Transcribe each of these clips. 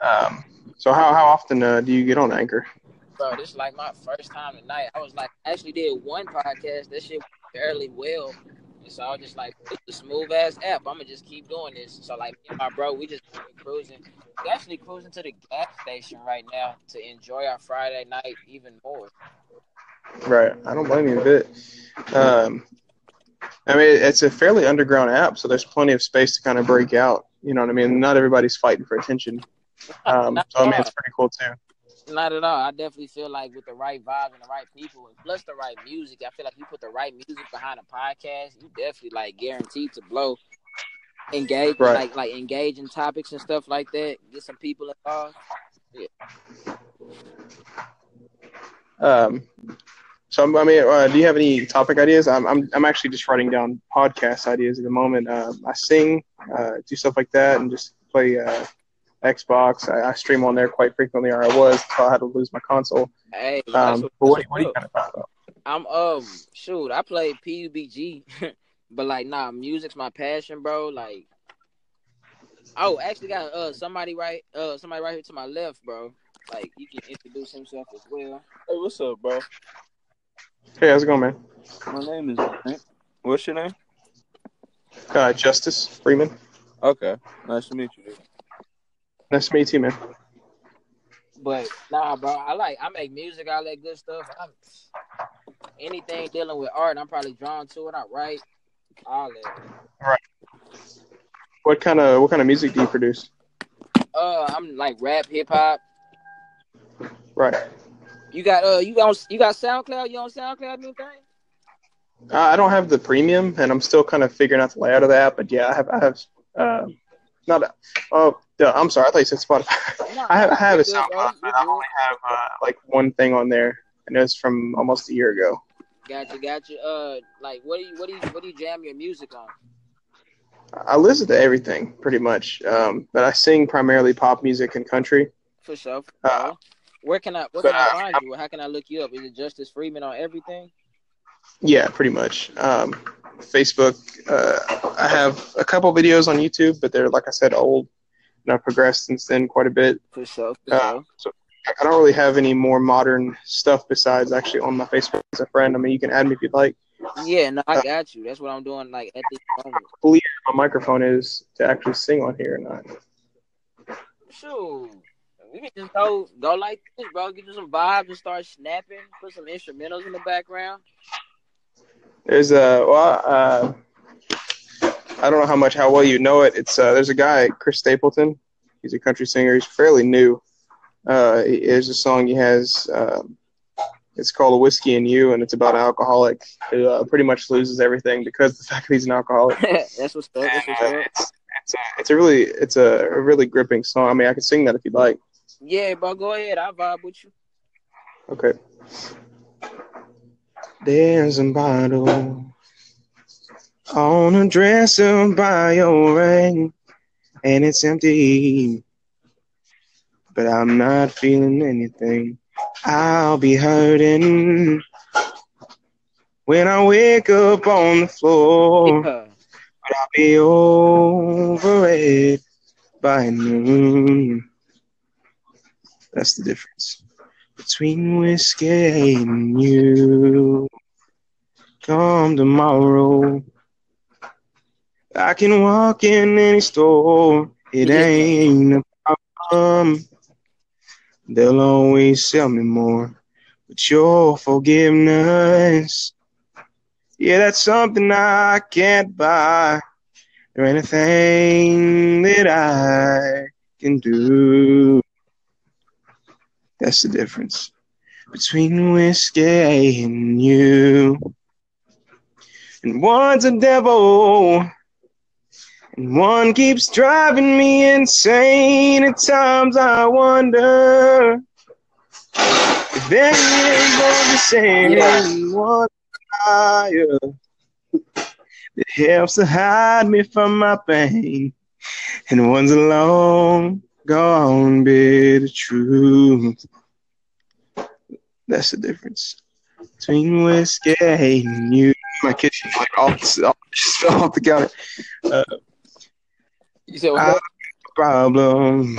Um, so how how often uh, do you get on Anchor? Bro, this is like my first time tonight. I was like, I actually did one podcast. That shit went fairly well. And so I was just like, it's a smooth ass app. I'm gonna just keep doing this. So like, me and my bro, we just cruising. We actually cruising to the gas station right now to enjoy our Friday night even more. Right. I don't blame you a bit. Um, I mean, it's a fairly underground app, so there's plenty of space to kind of break out. You know what I mean? Not everybody's fighting for attention. Um, so I mean, it's pretty cool too. Not at all. I definitely feel like with the right vibe and the right people, and plus the right music, I feel like you put the right music behind a podcast, you definitely like guaranteed to blow. Engage, Right. like like engage in topics and stuff like that. Get some people involved. Um, so I mean, uh, do you have any topic ideas? I'm I'm I'm actually just writing down podcast ideas at the moment. Um, I sing, uh, do stuff like that, and just play uh, Xbox. I, I stream on there quite frequently, or I was until I had to lose my console. Hey, Um, but what, what's what do you kind of about? I'm um shoot, I play PUBG, but like nah, music's my passion, bro. Like, oh, actually got uh somebody right uh somebody right here to my left, bro. Like he can introduce himself as well. Hey, what's up, bro? Hey, how's it going, man? My name is What's your name? Uh, Justice Freeman. Okay, nice to meet you. Dude. Nice to meet you, man. But nah, bro, I like I make music, all that good stuff. I'm, anything dealing with art, I'm probably drawn to it. I write all that. All right. What kind of what kind of music do you produce? Uh, I'm like rap, hip hop. Right. You got uh, you got you got SoundCloud. You on SoundCloud? Anything? Uh, I don't have the premium, and I'm still kind of figuring out the layout of the app. But yeah, I have I have uh, not oh duh, I'm sorry, I thought you said Spotify. I have, I have a. SoundCloud, but I only have uh, like one thing on there, and it's from almost a year ago. Got you, got you. Uh, like, what do you, what do you, what do you jam your music on? I listen to everything pretty much, um, but I sing primarily pop music and country. For sure. for Uh, sure. where can I, where can I find you? How can I look you up? Is it Justice Freeman on everything? Yeah, pretty much. Um, Facebook. Uh, I have a couple videos on YouTube, but they're like I said, old, and I've progressed since then quite a bit. For sure. For Uh, so I don't really have any more modern stuff besides actually on my Facebook as a friend. I mean, you can add me if you'd like. Yeah, no, I got you. That's what I'm doing. Like at this moment. My microphone is to actually sing on here or not. Shoot. We can just go go like this, bro. Get you some vibes and start snapping. Put some instrumentals in the background. There's a well, uh, I don't know how much how well you know it. It's uh, there's a guy Chris Stapleton. He's a country singer. He's fairly new. Uh, he- there's a song he has. Um, it's called "Whiskey and You," and it's about an alcoholic who uh, pretty much loses everything because of the fact that he's an alcoholic. That's what's up. That's what's Uh, up. it's, it's, a, it's a really it's a, a really gripping song. I mean, I could sing that if you'd like. Yeah, bro. Go ahead. I vibe with you. Okay. There's a bottle on a dresser by your ring, and it's empty. But I'm not feeling anything. I'll be hurting when I wake up on the floor. Yeah. But I'll be over it by noon. That's the difference between whiskey and you. Come tomorrow. I can walk in any store. It ain't a problem. They'll always sell me more. But your forgiveness, yeah, that's something I can't buy or anything that I can do. That's the difference between whiskey and you. And one's a devil, and one keeps driving me insane. At times I wonder if there is going to say Yeah. one higher that helps to hide me from my pain. And one's a long gone be of truth. That's the difference between whiskey and you. My kitchen like all just fell off the counter. You said Uh, problem.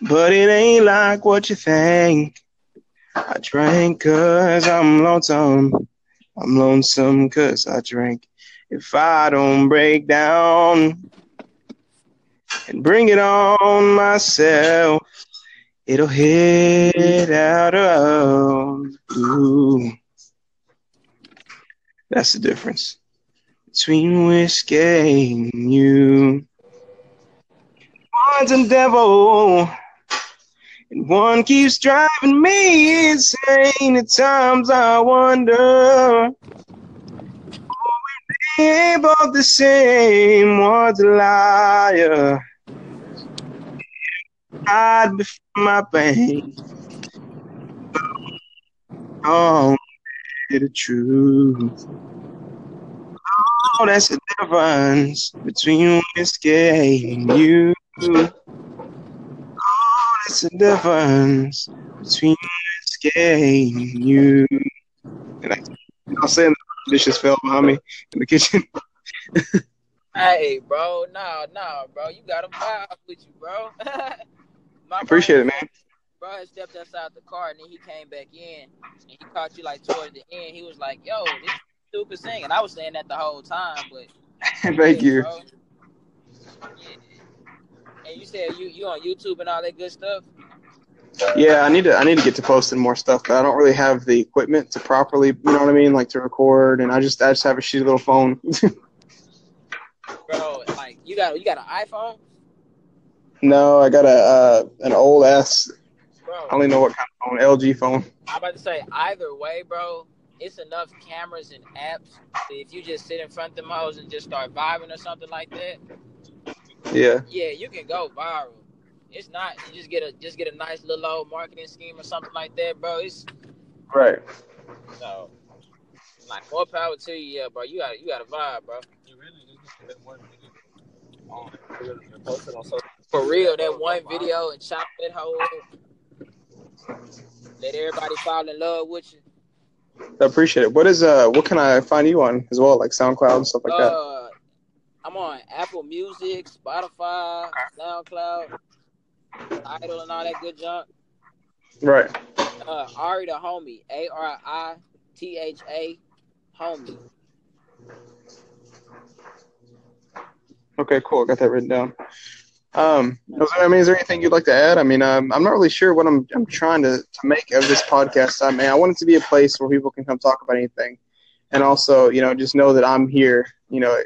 but it ain't like what you think. I drank cause I'm lonesome. I'm lonesome cause I drink. If I don't break down and bring it on myself, it'll hit out of blue. That's the difference between whiskey and you. One's a devil, and one keeps driving me insane. At times I wonder, are we both the same? One's a liar. Hide before my pain. Oh, the truth. Oh, that's the difference between whiskey and you. Oh, that's the difference between whiskey and you. And I, I was saying the dishes fell behind me in the kitchen. Hey, bro, no, no, bro, you got a vibe with you, bro. I appreciate it, man. Bro had stepped outside the car and then he came back in and he caught you like towards the end. He was like, "Yo, this stupid singing." And I was saying that the whole time, but Thank yeah, you. bro. Yeah. And you said you you on YouTube and all that good stuff. Yeah, I need to I need to get to posting more stuff, but I don't really have the equipment to properly, you know what I mean, like to record. And I just I just have a shitty little phone. Bro, like you got you got an iPhone, no, I got a uh, an old ass. bro. I don't even know what kind of phone. LG phone. I'm about to say either way, bro. It's enough cameras and apps. that If you just sit in front of them hoes and just start vibing or something like that, Yeah. yeah, you can go viral. It's not you just get a just get a nice little old marketing scheme or something like that, bro. It's Right. so like more power to you, yeah, bro. You got you got a vibe, bro. You really just get one video on and post it on social. For real, that one video and chop that hoe up. Let everybody fall in love with you. I appreciate it. What is uh what can I find you on as well, like SoundCloud and stuff like that? I'm on Apple Music, Spotify, SoundCloud, Tidal, and all that good junk. Right. Uh, Ari the homie, A R I T H A, homie. Okay, cool. I got that written down. Um, I mean, is there anything you'd like to add? I mean, um, I'm not really sure what I'm I'm trying to, to make of this podcast. I mean, I want it to be a place where people can come talk about anything, and also, you know, just know that I'm here. You know,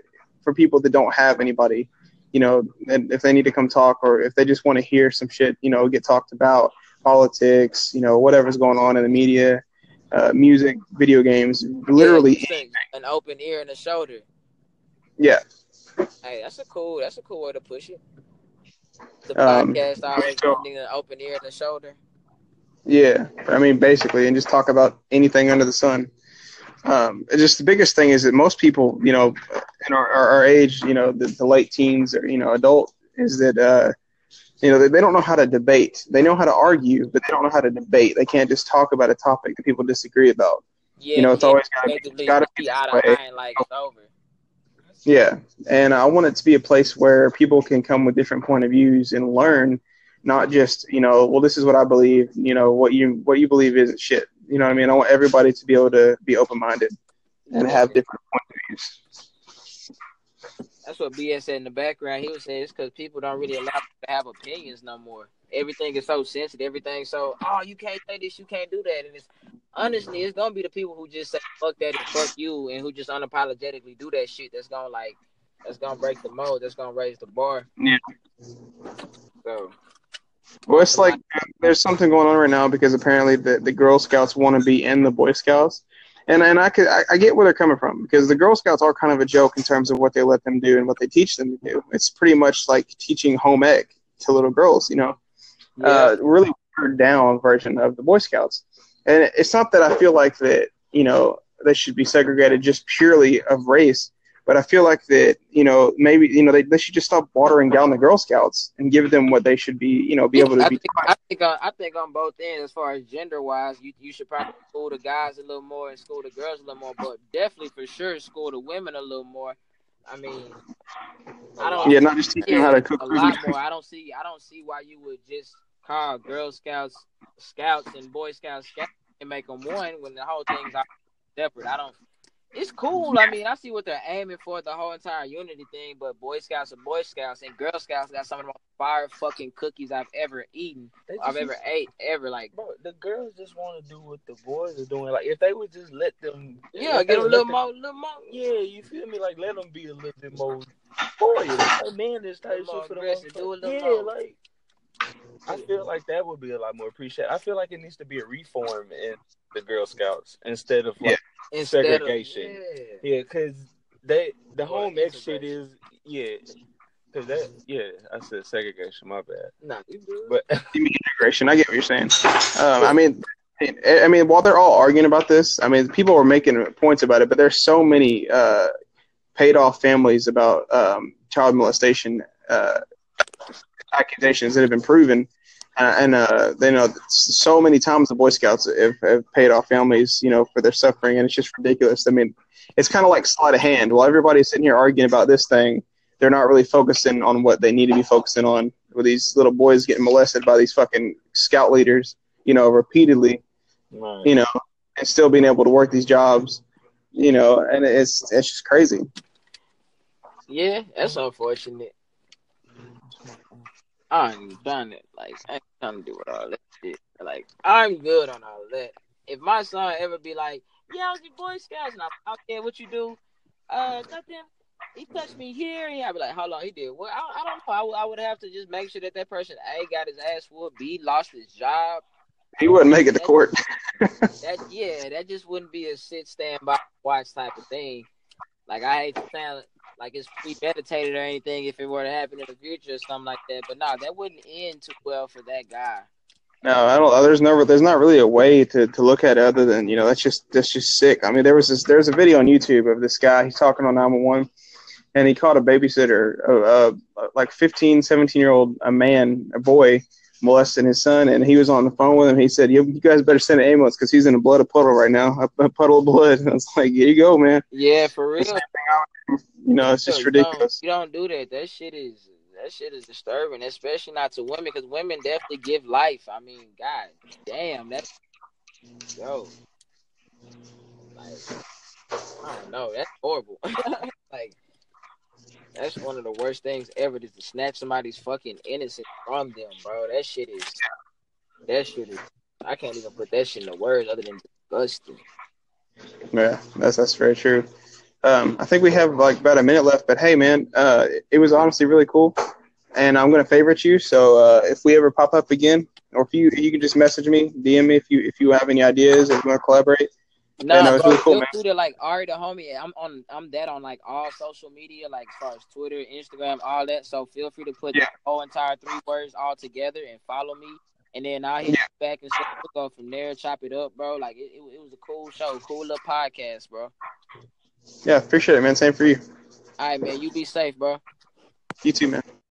for people that don't have anybody, you know, and if they need to come talk or if they just want to hear some shit, you know, get talked about politics, you know, whatever's going on in the media, uh, music, video games, literally, Yeah, just an open ear and a shoulder. yeah. Hey, that's a cool. That's a cool way to push it. The Um, podcast always so- needing an open ear and a shoulder. Yeah, I mean, basically, and just talk about anything under the sun. Um, just the biggest thing is that most people, you know, in our, our, our age, you know, the, the late teens or you know, adult, is that uh, you know they, they don't know how to debate. They know how to argue, but they don't know how to debate. They can't just talk about a topic that people disagree about. Yeah, You know, it's yeah, always gotta be- effectively gotta be be out of line like it's over. Yeah, and I want it to be a place where people can come with different point of views and learn, not just you know, well, this is what I believe. You know, what you what you believe isn't shit. You know what I mean? I want everybody to be able to be open minded and have different point of views. That's what BS said in the background. He was saying it's because people don't really allow people to have opinions no more. Everything is so sensitive. Everything's so oh you can't say this, you can't do that, and it's honestly it's gonna be the people who just say fuck that and fuck you, and who just unapologetically do that shit. That's gonna like that's gonna break the mold. That's gonna raise the bar. Yeah. So Well, it's like there's something going on right now because apparently the, the Girl Scouts want to be in the Boy Scouts, and and I could I, I get where they're coming from because the Girl Scouts are kind of a joke in terms of what they let them do and what they teach them to do. It's pretty much like teaching home ec to little girls, you know. yeah, uh, really watered down version of the Boy Scouts. And it's not that I feel like that, you know, they should be segregated just purely of race, but I feel like that, you know, maybe, you know, they, they should just stop watering down the Girl Scouts and give them what they should be, you know, be able to I be. think, I think on, I think on both ends, as far as gender wise, you you should probably school the guys a little more and school the girls a little more, but definitely for sure school the women a little more. I mean, I don't. Yeah, not just teaching them how to cook a lot more. I don't see. I don't see why you would just call Girl Scouts, Scouts, and Boy Scouts Scouts and make them one when the whole thing's separate. I don't. It's cool. I mean, I see what they're aiming for the whole entire unity thing, but Boy Scouts are Boy Scouts and Girl Scouts got some of the most fire fucking cookies I've ever eaten. They I've ever ate ever. Like, Bro, the girls just want to do what the boys are doing. Like if they would just let them, yeah, get a little them- more, little more. Yeah, you feel me? Like let them be a little bit more boy. Like man, this type shit for the aggressive, most do a little Yeah, more. like I feel like that would be a lot more appreciated. I feel like it needs to be a reform in the Girl Scouts instead of like Instead Segregation. Of, yeah. yeah, because they the Or home ec shit is yeah. Cause that yeah, I said segregation. My bad. Nah, you good. But You mean integration? I get what you're saying. Um, I mean, I I mean, while they're all arguing about this, I mean, people were making points about it, but there's so many uh, paid off families about um, child molestation uh, accusations that have been proven. Uh, and uh, they know so many times the Boy Scouts have, have paid off families, you know, for their suffering, and it's just ridiculous. I mean, it's kind of like sleight of hand. While everybody's sitting here arguing about this thing, they're not really focusing on what they need to be focusing on. With these little boys getting molested by these fucking scout leaders, you know, repeatedly, right. you know, and still being able to work these jobs, you know, and it's it's just crazy. Yeah, that's unfortunate. I'm done it. Like I ain't trying to do with all that shit. Like I'm good on all that. If my son ever be like, "Yeah, I was in Boy Scouts," and I'm out there, what you do? Uh, goddamn, he touched me here, and I'd be like, "How long he did?" Well, I, I don't know. I would, I would have to just make sure that that person a got his ass whooped, b lost his job. He wouldn't make it to court. That yeah, that just wouldn't be a sit stand by watch type of thing. Like I hate to sound like it's premeditated or anything if it were to happen in the future or something like that. But no, that wouldn't end too well for that guy. No, I don't. There's never. There's not really a way to, to look at it other than you know that's just that's just sick. I mean, there was this. There's a video on YouTube of this guy. He's talking on 911, and he caught a babysitter, uh, uh, like 15, 17 year old a man, a boy, molesting his son, and he was on the phone with him. He said, "You, you guys better send an ambulance because he's in a blood a puddle right now, a, a puddle of blood." And I was like, "Here you go, man." Yeah, for real. You know, it's just you ridiculous. Don't, you don't do that. That shit is that shit is disturbing, especially not to women, because women definitely give life. I mean, God damn, that's yo, like I don't know, that's horrible. like that's one of the worst things ever, is to snatch somebody's fucking innocence from them, bro. That shit is that shit is. I can't even put that shit into words other than disgusting. Yeah, that's that's very true. Um, I think we have like about a minute left, but hey, man, uh, it was honestly really cool, and I'm gonna favorite you. So uh, if we ever pop up again, or if you you can just message me, DM me if you if you have any ideas if you want to collaborate. No, Yeah, no, bro, really cool, feel man. free to like Ari the homie. I'm on. I'm that on like all social media, like as far as Twitter, Instagram, all that. So feel free to put Yeah. the whole entire three words all together and follow me. And then I'll hit you back and stuff. We'll go from there, chop it up, bro. Like it, it, it was a cool show, cool little podcast, bro. Yeah, appreciate it, man. Same for you. All right, man. You be safe, bro. You too, man.